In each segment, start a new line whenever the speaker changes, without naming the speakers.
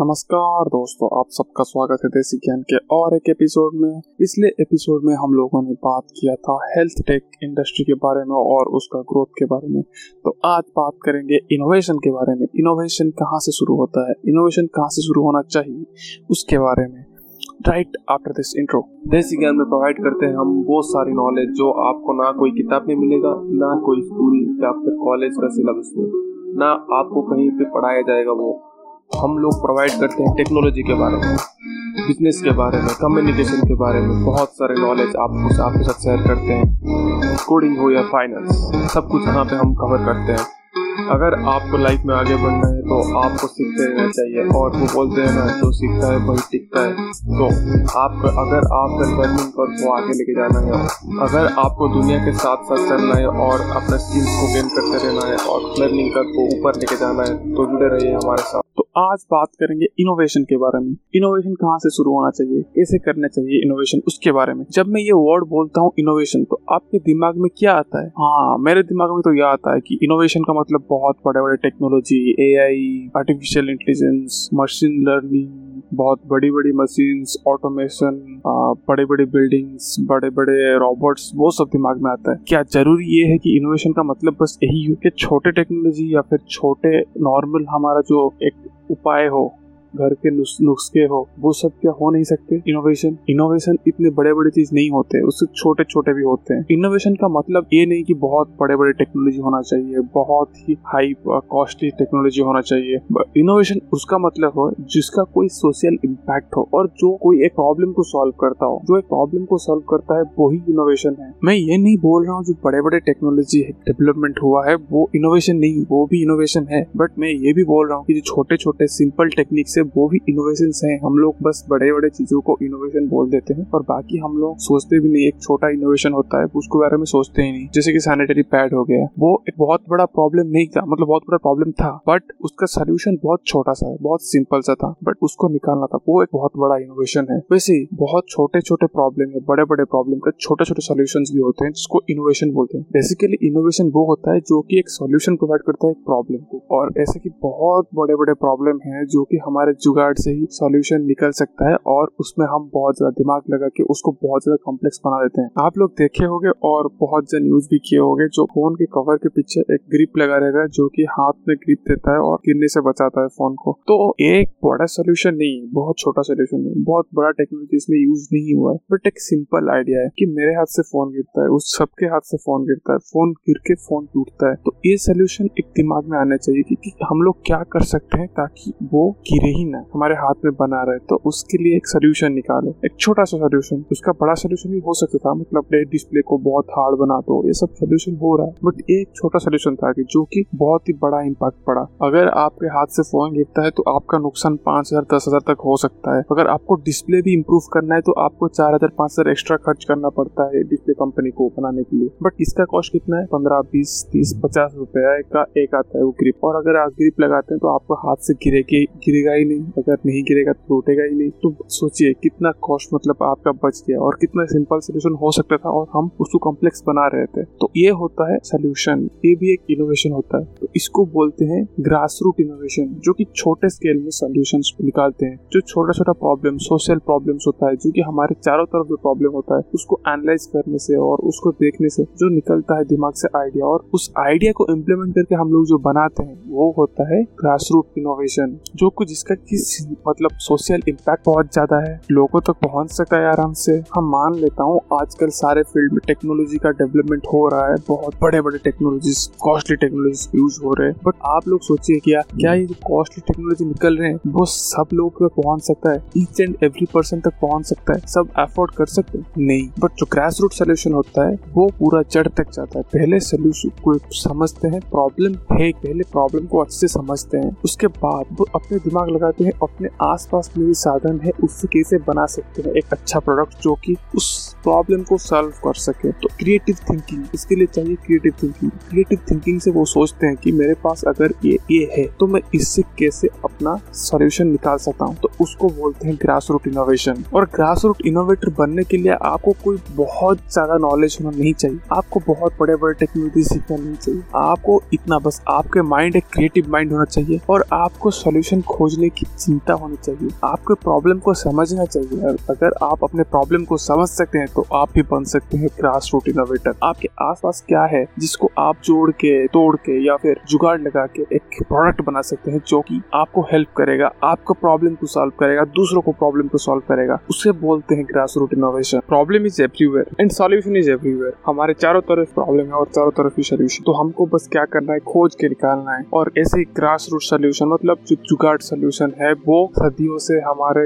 नमस्कार दोस्तों, आप सबका स्वागत है देसी ज्ञान के और एक एपिसोड में। पिछले एपिसोड में हम लोगों ने बात किया था हेल्थ टेक इंडस्ट्री के बारे में और उसका ग्रोथ के बारे में। तो आज बात करेंगे इनोवेशन के बारे में। इनोवेशन कहाँ से शुरू होता है? इनोवेशन कहाँ से शुरू होना चाहिए? उसके बारे में। राइट आफ्टर दिस इंट्रो
देसी ज्ञान में प्रोवाइड करते हैं हम बहुत सारी नॉलेज जो आपको ना कोई किताब में मिलेगा, ना कोई स्कूल या फिर कॉलेज का सिलेबस में। ना आपको कहीं पे पढ़ाया जाएगा वो। हम लोग प्रोवाइड करते हैं टेक्नोलॉजी के बारे में बिज़नेस के बारे में कम्युनिकेशन के बारे में, बहुत सारे नॉलेज आपको आपके साथ शेयर करते हैं। कोडिंग हो या फाइनेंस सब कुछ यहाँ पे हम कवर करते हैं। अगर आपको लाइफ में आगे बढ़ना है तो आपको सीखते रहना चाहिए और वो बोलते हैं ना, जो सीखता है, वही टिकता है। तो आप, अगर आप लर्निंग कर को आगे लेके जाना है, अगर आपको दुनिया के साथ साथ चलना है और अपने स्किल्स को गेन करते रहना है और लर्निंग कर को ऊपर लेके जाना है तो जुड़े रहिए हमारे साथ।
तो आज बात करेंगे इनोवेशन के बारे में। इनोवेशन कहाँ से शुरू होना चाहिए? कैसे करना चाहिए इनोवेशन उसके बारे में। जब मैं ये वर्ड बोलता हूँ इनोवेशन तो आपके दिमाग में क्या आता है? हाँ मेरे दिमाग में तो यह आता है कि इनोवेशन का मतलब बहुत बड़े बड़े technology AI artificial intelligence machine learning बहुत बड़ी बड़ी मशीन ऑटोमेशन बड़े बड़े बिल्डिंग्स बड़े बड़े रोबोट्स वो सब दिमाग में आता है। क्या ज़रूरी ये है कि इनोवेशन का मतलब बस यही हो कि छोटे टेक्नोलॉजी या फिर छोटे नॉर्मल हमारा जो एक उपाय हो घर के नुस्खे हो, वो सब क्या हो नहीं सकते? इनोवेशन इनोवेशन इतने बड़े बड़े चीज़ नहीं होते, उससे छोटे छोटे भी होते हैं। इनोवेशन का मतलब ये नहीं कि बहुत बड़े बड़े टेक्नोलॉजी होना चाहिए, बहुत ही हाई कॉस्टली टेक्नोलॉजी होना चाहिए। इनोवेशन उसका मतलब हो, जिसका कोई सोशल इम्पैक्ट हो, और जो कोई एक प्रॉब्लम को सॉल्व करता हो। जो एक प्रॉब्लम को सॉल्व करता है वही इनोवेशन है। मैं ये नहीं बोल रहा हूँ जो बड़े बड़े टेक्नोलॉजी डेवलपमेंट हुआ है, वो इनोवेशन नहीं, वो भी इनोवेशन है। बट मैं ये भी बोल रहा हूँ कि जो छोटे छोटे सिंपल टेक्निक से वो भी इनोवेशन है। हम लोग बस बड़े बड़े चीज़ों को इनोवेशन बोल देते हैं और बाकी हम लोग सोचते भी नहीं। एक छोटा इनोवेशन होता है, उसके बारे में सोचते ही नहीं। जैसे कि सैनिटरी पैड हो गया। वो एक बहुत बड़ा प्रॉब्लम नहीं था मतलब बहुत बड़ा प्रॉब्लम था बट उसका सोल्यूशन बहुत छोटा सा है, बहुत सिंपल सा था बट उसको निकालना था। वो एक बहुत बड़ा इनोवेशन है। वैसे बहुत छोटे छोटे प्रॉब्लम है बड़े बड़े प्रॉब्लम का छोटे छोटे सोल्यूशन भी होते हैं, जिसको इनोवेशन बोलते हैं। बेसिकली इनोवेशन वो होता है जो की एक सोल्यूशन प्रोवाइड करता है एक प्रॉब्लम को। और ऐसे की बहुत बड़े बड़े प्रॉब्लम है जो की हमारे जुगाड़ से ही सॉल्यूशन निकल सकता है और उसमें हम बहुत ज़्यादा दिमाग लगा के उसको बहुत ज़्यादा कॉम्प्लेक्स बना देते हैं। आप लोग देखे होंगे और बहुत ज़्यादा यूज़ भी किए होंगे जो फ़ोन के कवर के पीछे एक ग्रिप लगा रहता है जो कि हाथ में ग्रिप देता है और गिरने से बचाता है फ़ोन को। तो एक बड़ा सोल्यूशन नहीं है बहुत छोटा सोल्यूशन नहीं बहुत बड़ा टेक्नोलॉजी इसमें यूज़ नहीं हुआ है। बट एक सिंपल आइडिया है कि मेरे हाथ से फ़ोन गिरता है उस सबके हाथ से फ़ोन गिरता है फ़ोन गिर के फ़ोन टूटता है। तो ये सोल्यूशन एक दिमाग में आना चाहिए कि, कि हम लोग क्या कर सकते हैं ताकि वो गिरे ही ना हमारे हाथ में बना रहे तो उसके लिए एक सोल्यूशन निकाले। एक छोटा सा सोल्यूशन उसका बड़ा सोल्यूशन भी हो सकता था मतलब डिस्प्ले को बहुत हार्ड बना दो, ये सब सोल्यूशन हो रहा है। बट एक छोटा सोल्यूशन था कि जो कि बहुत ही बड़ा इम्पैक्ट पड़ा। अगर आपके हाथ से फ़ोन गिरता है तो आपका नुकसान पाँच हज़ार, दस हज़ार तक हो सकता है। अगर आपको डिस्प्ले भी इम्प्रूव करना है तो आपको चार हज़ार, पाँच हज़ार एक्स्ट्रा खर्च करना पड़ता है डिस्प्ले कंपनी को बनाने के लिए। बट इसका कॉस्ट कितना है? पंद्रह, बीस, तीस, पचास रुपए का एक आता है वो ग्रिप और अगर आप ग्रिप लगाते हैं तो आपको हाथ से गिरेगी गिरेगा ही नहीं। अगर नहीं गिरेगा तो टूटेगा ही नहीं। तो सोचिए कितना कॉस्ट मतलब आपका बच गया और कितना सिंपल सोल्यूशन हो सकता था और हम उसको कॉम्प्लेक्स बना रहे थे। तो ये होता है सोल्यूशन ये भी एक इनोवेशन होता है। तो इसको बोलते हैं ग्रास रूट इनोवेशन जो कि छोटे स्केल में सोल्यूशन निकालते हैं। जो छोटा छोटा प्रॉब्लम सोशल प्रॉब्लम होता है, जो कि हमारे चारों तरफ़ जो प्रॉब्लम होता है, उसको एनालाइज करने से और उसको देखने से जो निकलता है दिमाग से आइडिया और उस आइडिया को इम्प्लीमेंट करके हम लोग जो बनाते हैं, वो होता है ग्रास रूट इनोवेशन जो कुछ जिसका किस मतलब सोशल इम्पैक्ट बहुत ज़्यादा है। लोगों तक पहुँच सकता है आराम से। हम मान लेता हूँ, आजकल सारे फ़ील्ड में टेक्नोलॉजी का डेवलपमेंट हो रहा है। बहुत बड़े बड़े टेक्नोलॉजीज़ कॉस्टली टेक्नोलॉजी यूज़ हो रहे हैं। बट आप लोग सोचिए क्या क्या ये कॉस्टली टेक्नोलॉजी निकल रहे हैं, वो सब लोग तक पहुँच सकता है। ईच एंड एवरी पर्सन तक पहुँच सकता है। सब एफोर्ड कर सकते हैं। नहीं। बट जो ग्रास रूट सोल्यूशन होता है, वो पूरा जड़ तक जाता है। पहले सोल्यूशन को समझते हैं। प्रॉब्लम है पहले प्रॉब्लम को अच्छे से समझते हैं। उसके बाद वो अपने दिमाग लगाते हैं, अपने आसपास में भी साधन है उससे कैसे बना सकते हैं एक अच्छा प्रोडक्ट जो कि उस प्रॉब्लम को सॉल्व कर सके। तो क्रिएटिव थिंकिंग इसके लिए चाहिए क्रिएटिव थिंकिंग क्रिएटिव थिंकिंग से वो सोचते हैं कि मेरे पास अगर ये ये है तो मैं इससे कैसे अपना सॉल्यूशन निकाल सकता हूँ? तो उसको बोलते हैं ग्रास रूट इनोवेशन और ग्रास रूट इनोवेटर बनने के लिए आपको कोई बहुत ज़्यादा नॉलेज होना नहीं चाहिए। आपको बहुत बड़े बड़े टेक्नोलॉजी सीखना नहीं चाहिए। आपको इतना बस, आपके माइंड एक क्रिएटिव माइंड होना चाहिए और आपको सोल्यूशन खोजने की चिंता होनी चाहिए। आपके प्रॉब्लम को समझना चाहिए। अगर आप अपने प्रॉब्लम को समझ सकते हैं तो आप भी बन सकते हैं ग्रास रूट इनोवेटर आपके आसपास क्या है, जिसको आप जोड़ के, तोड़ के या फिर जुगाड़ लगा के एक प्रोडक्ट बना सकते हैं, जो कि आपको हेल्प करेगा, आपको प्रॉब्लम को सॉल्व करेगा, दूसरों को प्रॉब्लम को सॉल्व करेगा। उसे बोलते हैं grass root innovation problem is everywhere and solution is everywhere हमारे चारों तरफ़ प्रॉब्लम है और चारों तरफ़ ही सोल्यूशन तो हमको बस क्या करना है, खोज के निकालना है और ऐसे ग्रास रूट सोल्यूशन मतलब जो जुगाड़ सोल्यूशन है, वो सदियों से हमारे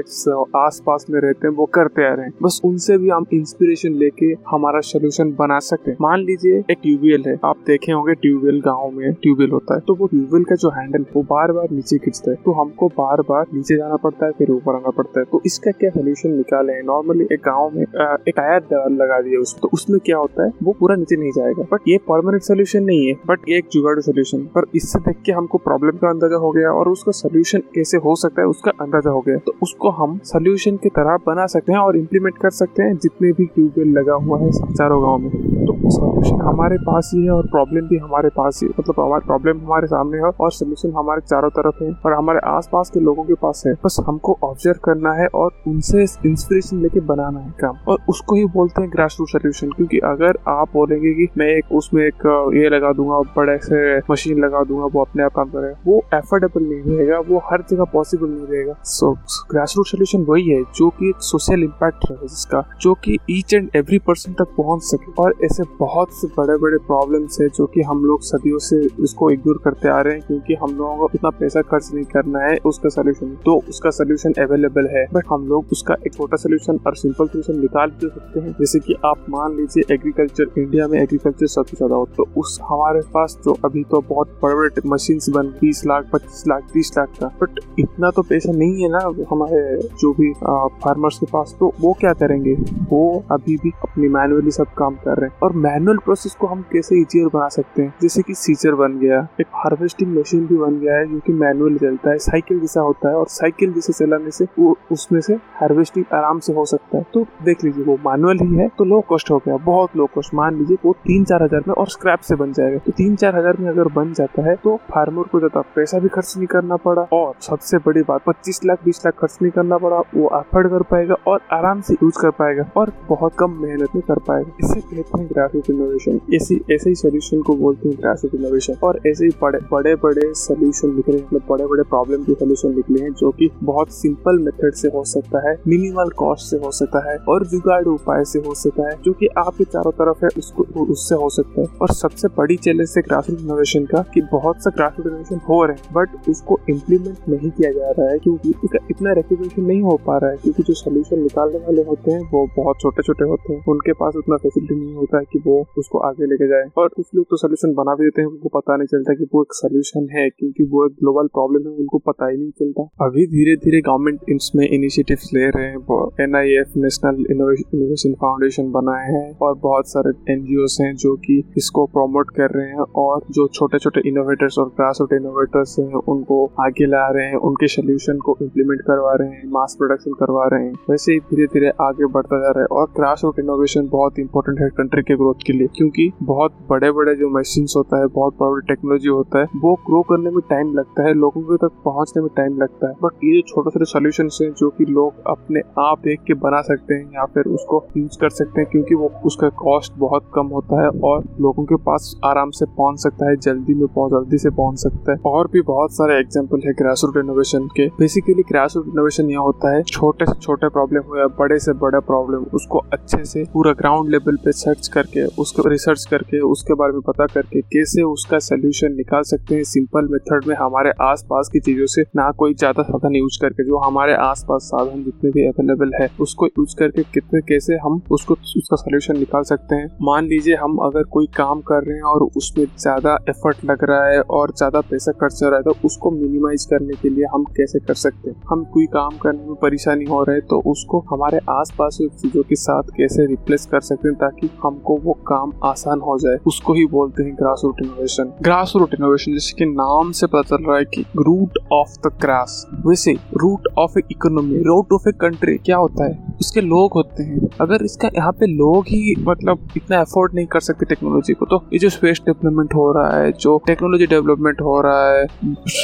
आस पास में रहते हैं, वो करते आ रहे हैं। बस उनसे भी हम इंस्पिरेशन लेके हमारा सोल्यूशन बना सकते हैं। मान लीजिए, एक ट्यूबवेल है, आप देखे होंगे ट्यूबवेल गाँव में ट्यूबवेल होता है। तो वो ट्यूबवेल का जो हैंडल वो बार बार नीचे खींचता है। तो हमको बार बार नीचे जाना पड़ता है, फिर ऊपर आना पड़ता है। तो इसका क्या सोल्यूशन निकाले हैं? नॉर्मली एक गाँव में एक टायर लगा दिया उसमें तो उसमें क्या होता है? वो पूरा नीचे नहीं जाएगा। बट ये परमानेंट सोल्यूशन नहीं है बट ये एक जुगाड़ू सोल्यूशन पर इससे देख के हमको प्रॉब्लम का अंदाज़ा हो गया और उसका सोल्यूशन कैसे हो सकता है उसका अंदाज़ा हो गया। तो उसको हम सोल्यूशन की तरह बना सकते हैं और इम्प्लीमेंट कर सकते हैं, जितने भी ट्यूबवेल लगा हुआ है चारों गाँव में। तो सोल्यूशन हमारे पास ही है और प्रॉब्लम भी हमारे पास ही मतलब हमारे प्रॉब्लम हमारे सामने है और सोल्यूशन हमारे चारों तरफ़ है और हमारे आसपास के लोगों के पास है। बस हमको ऑब्ज़र्व करना है और उनसे इंस्पिरेशन लेके बनाना है काम। और उसको ही बोलते हैं ग्रास रूट सोल्यूशन क्योंकि अगर आप बोलेंगे कि मैं एक, उसमें एक ये लगा दूँगा, बड़े से मशीन लगा दूँगा, वो अपने आप काम करेगा वो एफोर्डेबल नहीं रहेगा, वो हर जगह पॉसिबल नहीं रहेगा। सो ग्रास रूट सोल्यूशन वही है, जो कि एक सोशल इम्पैक्ट रहे जिसका, जो कि ईच एंड एवरी पर्सन तक पहुँच सके। और ऐसे बहुत से बड़े बड़े प्रॉब्लम्स है जो कि हम लोग सदियों से इसको इग्नोर करते आ रहे हैं, क्योंकि हम लोगों को इतना पैसा खर्च नहीं करना है उसका सोल्यूशन तो उसका सोल्यूशन अवेलेबल है बट हम लोग उसका एक छोटा सोल्यूशन और सिंपल सोल्यूशन निकाल भी सकते हैं। जैसे कि आप मान लीजिए एग्रीकल्चर इंडिया में एग्रीकल्चर सबसे ज़्यादा हो तो उस हमारे पास तो अभी तो बहुत बड़े बड़े मशीन बन, बीस लाख, पच्चीस लाख, तीस लाख का बट इतना तो पैसा नहीं है ना हमारे जो भी फार्मर्स के पास तो वो क्या करेंगे? वो अभी भी अपनी मैनुअली सब काम कर रहे हैं। और मैनुअल प्रोसेस को हम कैसे इजियर बना सकते हैं? जैसे कि सीचर बन गया, एक हार्वेस्टिंग मशीन भी बन गया है, जो कि मैनुअल चलता है साइकिल जैसा होता है, और साइकिल जैसे चलाने से वो, उसमें से हार्वेस्टिंग आराम से हो सकता है। तो देख लीजिए, वो मैनुअल ही है तो लो कॉस्ट हो गया, बहुत लो कॉस्ट मान लीजिए, वो तीन चार हज़ार में और स्क्रैप से बन जाएगा। तो तीन चार हज़ार में अगर बन जाता है तो फार्मर को ज़्यादा पैसा भी खर्च नहीं करना पड़ा। और सबसे बड़ी बात, पच्चीस लाख, बीस लाख खर्च नहीं करना पड़ा, वो अफोर्ड कर पाएगा और आराम से यूज़ कर पाएगा और बहुत कम मेहनत में कर पाएगा। इसे कहते हैं ग्राफिक इनोवेशन ऐसी ऐसे ही सोल्यूशन को बोलते हैं ग्राफिक इनोवेशन और ऐसे ही बड़े बड़े बड़े सोल्यूशन निकले मतलब बड़े बड़े प्रॉब्लम के सोल्यूशन निकले हैं, जो की बहुत सिंपल मेथड से हो सकता है मिनिमल कॉस्ट से हो सकता है और जुगाड़ उपाय से हो सकता है, जो की आपके चारों तरफ़ है, उसको, उससे हो सकता है। और सबसे बड़ी चैलेंज है ग्राफिक इनोवेशन का कि बहुत सा ग्राफिक इनोवेशन हो रहे हैं बट उसको इम्प्लीमेंट नहीं किया जा रहा है क्योंकि इतना रेपुटेशन नहीं हो पा रहा है क्योंकि जो सोल्यूशन निकालने वाले होते हैं, वो बहुत छोटे छोटे होते हैं। उनके पास उतना फैसिलिटी नहीं होता है कि वो उसको आगे लेके जाए। और कुछ लोग तो सोल्यूशन बना भी देते हैं, उनको पता नहीं चलता कि वो एक सोल्यूशन है क्योंकि वो एक ग्लोबल प्रॉब्लम है, उनको पता ही नहीं चलता। अभी धीरे धीरे गवर्नमेंट इसमें इनिशिएटिव ले रहे हैं। N I F national innovation foundation बनाए हैं और बहुत सारे एन हैं जो कि इसको प्रमोट कर रहे हैं और जो छोटे छोटे इनोवेटर्स और ग्रास रूट इनोवेटर्स हैं, उनको आगे ला रहे हैं। उनके सोल्यूशन को इम्प्लीमेंट करवा रहे हैं मास प्रोडक्शन करवा रहे हैं, वैसे ही धीरे धीरे आगे बढ़ता जा रहा है और ग्रास रूट इनोवेशन बहुत इंपॉर्टेंट है कंट्री के ग्रोथ के लिए, क्योंकि बहुत बड़े बड़े जो मशीन होता है, बहुत बड़ा टेक्नोलॉजी होता है, वो ग्रो करने में टाइम लगता है, लोगों के तक पहुँचने में टाइम लगता है। बट ये जो छोटे छोटे सोल्यूशन है, जो कि लोग अपने आप देख के बना सकते हैं या फिर उसको यूज़ कर सकते हैं, क्योंकि वो उसका कॉस्ट बहुत कम होता है और लोगों के पास आराम से पहुँच सकता है, जल्दी में पहुँच जल्दी से पहुँच सकता है। और भी बहुत सारे एग्ज़ाम्पल है ग्रास रूट इनोवेशन के। बेसिकली ग्रास रूट इनोवेशन यह होता है, छोटे से छोटे प्रॉब्लम हो या बड़े से बड़ा प्रॉब्लम उसको अच्छे से पूरा ग्राउंड लेवल पे सर्च करके, उसको रिसर्च करके, उसके बारे में पता करके कैसे उसका सोल्यूशन निकाल सकते हैं सिंपल मेथड में हमारे आसपास की चीज़ों से, ना कोई ज़्यादा साधन यूज़ करके, जो हमारे आसपास साधन जितने भी अवेलेबल है, उसको यूज़ करके कितने, कैसे हम उसको, उसका सोल्यूशन निकाल सकते हैं। मान लीजिए हम अगर कोई काम कर रहे हैं और उसमें ज़्यादा एफर्ट लग रहा है और ज़्यादा पैसा खर्च हो रहा है तो उसको मिनिमाइज करने के लिए हम कैसे कर सकते हैं? हम कोई काम करने में परेशानी हो रहा तो उसको हमारे आस पास चीज़ों के साथ कैसे रिप्लेस कर सकते हैं ताकि हमको वो काम आसान हो जाए? उसको ही बोलते हैं grass root innovation grass root innovation जैसे नाम से पता चल रहा है कि रूट ऑफ़ द ग्रास वैसे root of a economy root of a country क्या होता है? उसके लोग होते हैं। अगर इसका यहाँ पे लोग ही मतलब इतना अफोर्ड नहीं कर सकते टेक्नोलॉजी को तो ये जो स्पेस डेवलपमेंट हो रहा है, जो टेक्नोलॉजी डेवलपमेंट हो रहा है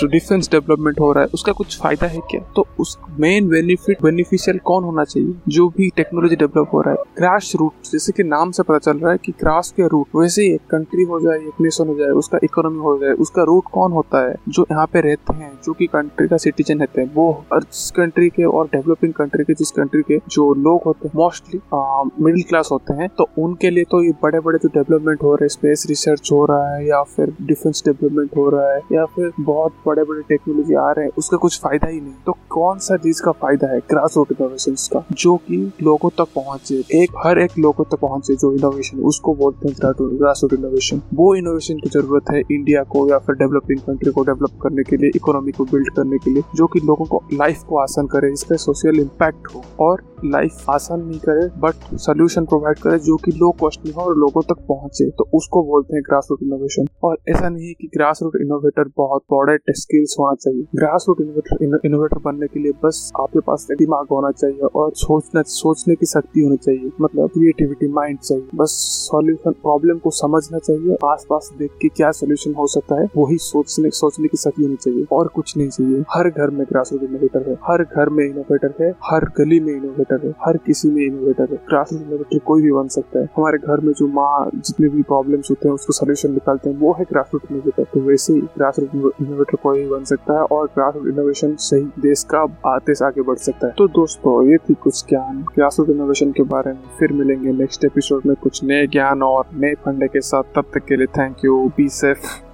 डिफेंस डेवलपमेंट हो रहा है उसका कुछ फ़ायदा है क्या? तो उस मेन बेनिफिट बेनिफिशियल कौन होना चाहिए? जो भी टेक्नोलॉजी डेवलप हो रहा है। क्रैश रूट जैसे कि नाम से पता चल रहा है कि क्रैश के रूट वैसे ही एक कंट्री हो जाए, एक नेशन हो जाए, उसका इकोनॉमी हो जाए, उसका रूट कौन होता है? जो यहाँ पे रहते हैं, जो की कंट्री का सिटीजन रहते हैं, वो जिस कंट्री के और डेवलपिंग कंट्री के, जिस कंट्री के जो लोग होते हैं मोस्टली मिडिल क्लास होते हैं तो उनके लिए तो ये बड़े बड़े जो डेवलपमेंट हो रहे हैं स्पेस रिसर्च हो रहा है, या फिर डिफेंस डेवलपमेंट हो रहा है, या फिर बहुत बड़े बड़े टेक्नोलॉजी आ रहे हैं उसका कुछ फ़ायदा ही नहीं। तो कौन सा चीज़ का फ़ायदा है ग्रास रूट इनोवेशन का? जो कि लोगों तक पहुँचे। एक, हर एक लोगों तक पहुँचे जो इनोवेशन उसको बोलते हैं ग्रास रूट इनोवेशन वो इनोवेशन की ज़रूरत है इंडिया को या फिर डेवलपिंग कंट्री को डेवलप करने के लिए इकोनॉमी को बिल्ड करने के लिए, जो कि लोगों को लाइफ को आसान करे इसका सोशल इम्पैक्ट हो। और लाइफ आसान नहीं करे बट सोल्यूशन प्रोवाइड करे, जो कि लो कॉस्ट में हो और लोगों तक पहुँचे। तो उसको बोलते हैं ग्रास रूट इनोवेशन और ऐसा नहीं कि ग्रास रूट इनोवेटर बहुत बड़े स्किल्स होना चाहिए। ग्रास रूट इनोवेटर इनोवेटर बनने के लिए बस आपके पास दिमाग होना चाहिए और सोचना सोचने की शक्ति होनी चाहिए। मतलब क्रिएटिविटी माइंड चाहिए। बस सॉल्यूशन प्रॉब्लम को समझना चाहिए। आस पास देख के क्या सोल्यूशन हो सकता है, वही सोचने सोचने की शक्ति होनी चाहिए। और कुछ नहीं चाहिए। हर घर में ग्रास रूट इनोवेटर है। हर घर में इनोवेटर है। हर गली में इनोवेटर है। हर किसी में इनोवेटर है। ग्रास रूट इनोवेटर कोई भी बन सकता है। हमारे घर में जो माँ, जितने भी प्रॉब्लम होते हैं, उसको सोल्यूशन निकालते हैं। वो है ग्रास रूट इनोवेटर तो वैसे ही ग्रास रूट इनोवेटर कोई भी बन सकता है और ग्रास इनोवेशन ही देश का आदेश आगे बढ़ सकता है। तो दोस्तों, ये थी कुछ ज्ञान। रियासत इनोवेशन के बारे में फिर मिलेंगे नेक्स्ट एपिसोड में कुछ नए ज्ञान और नए फंडे के साथ। तब तक के लिए थैंक यू बी सेफ़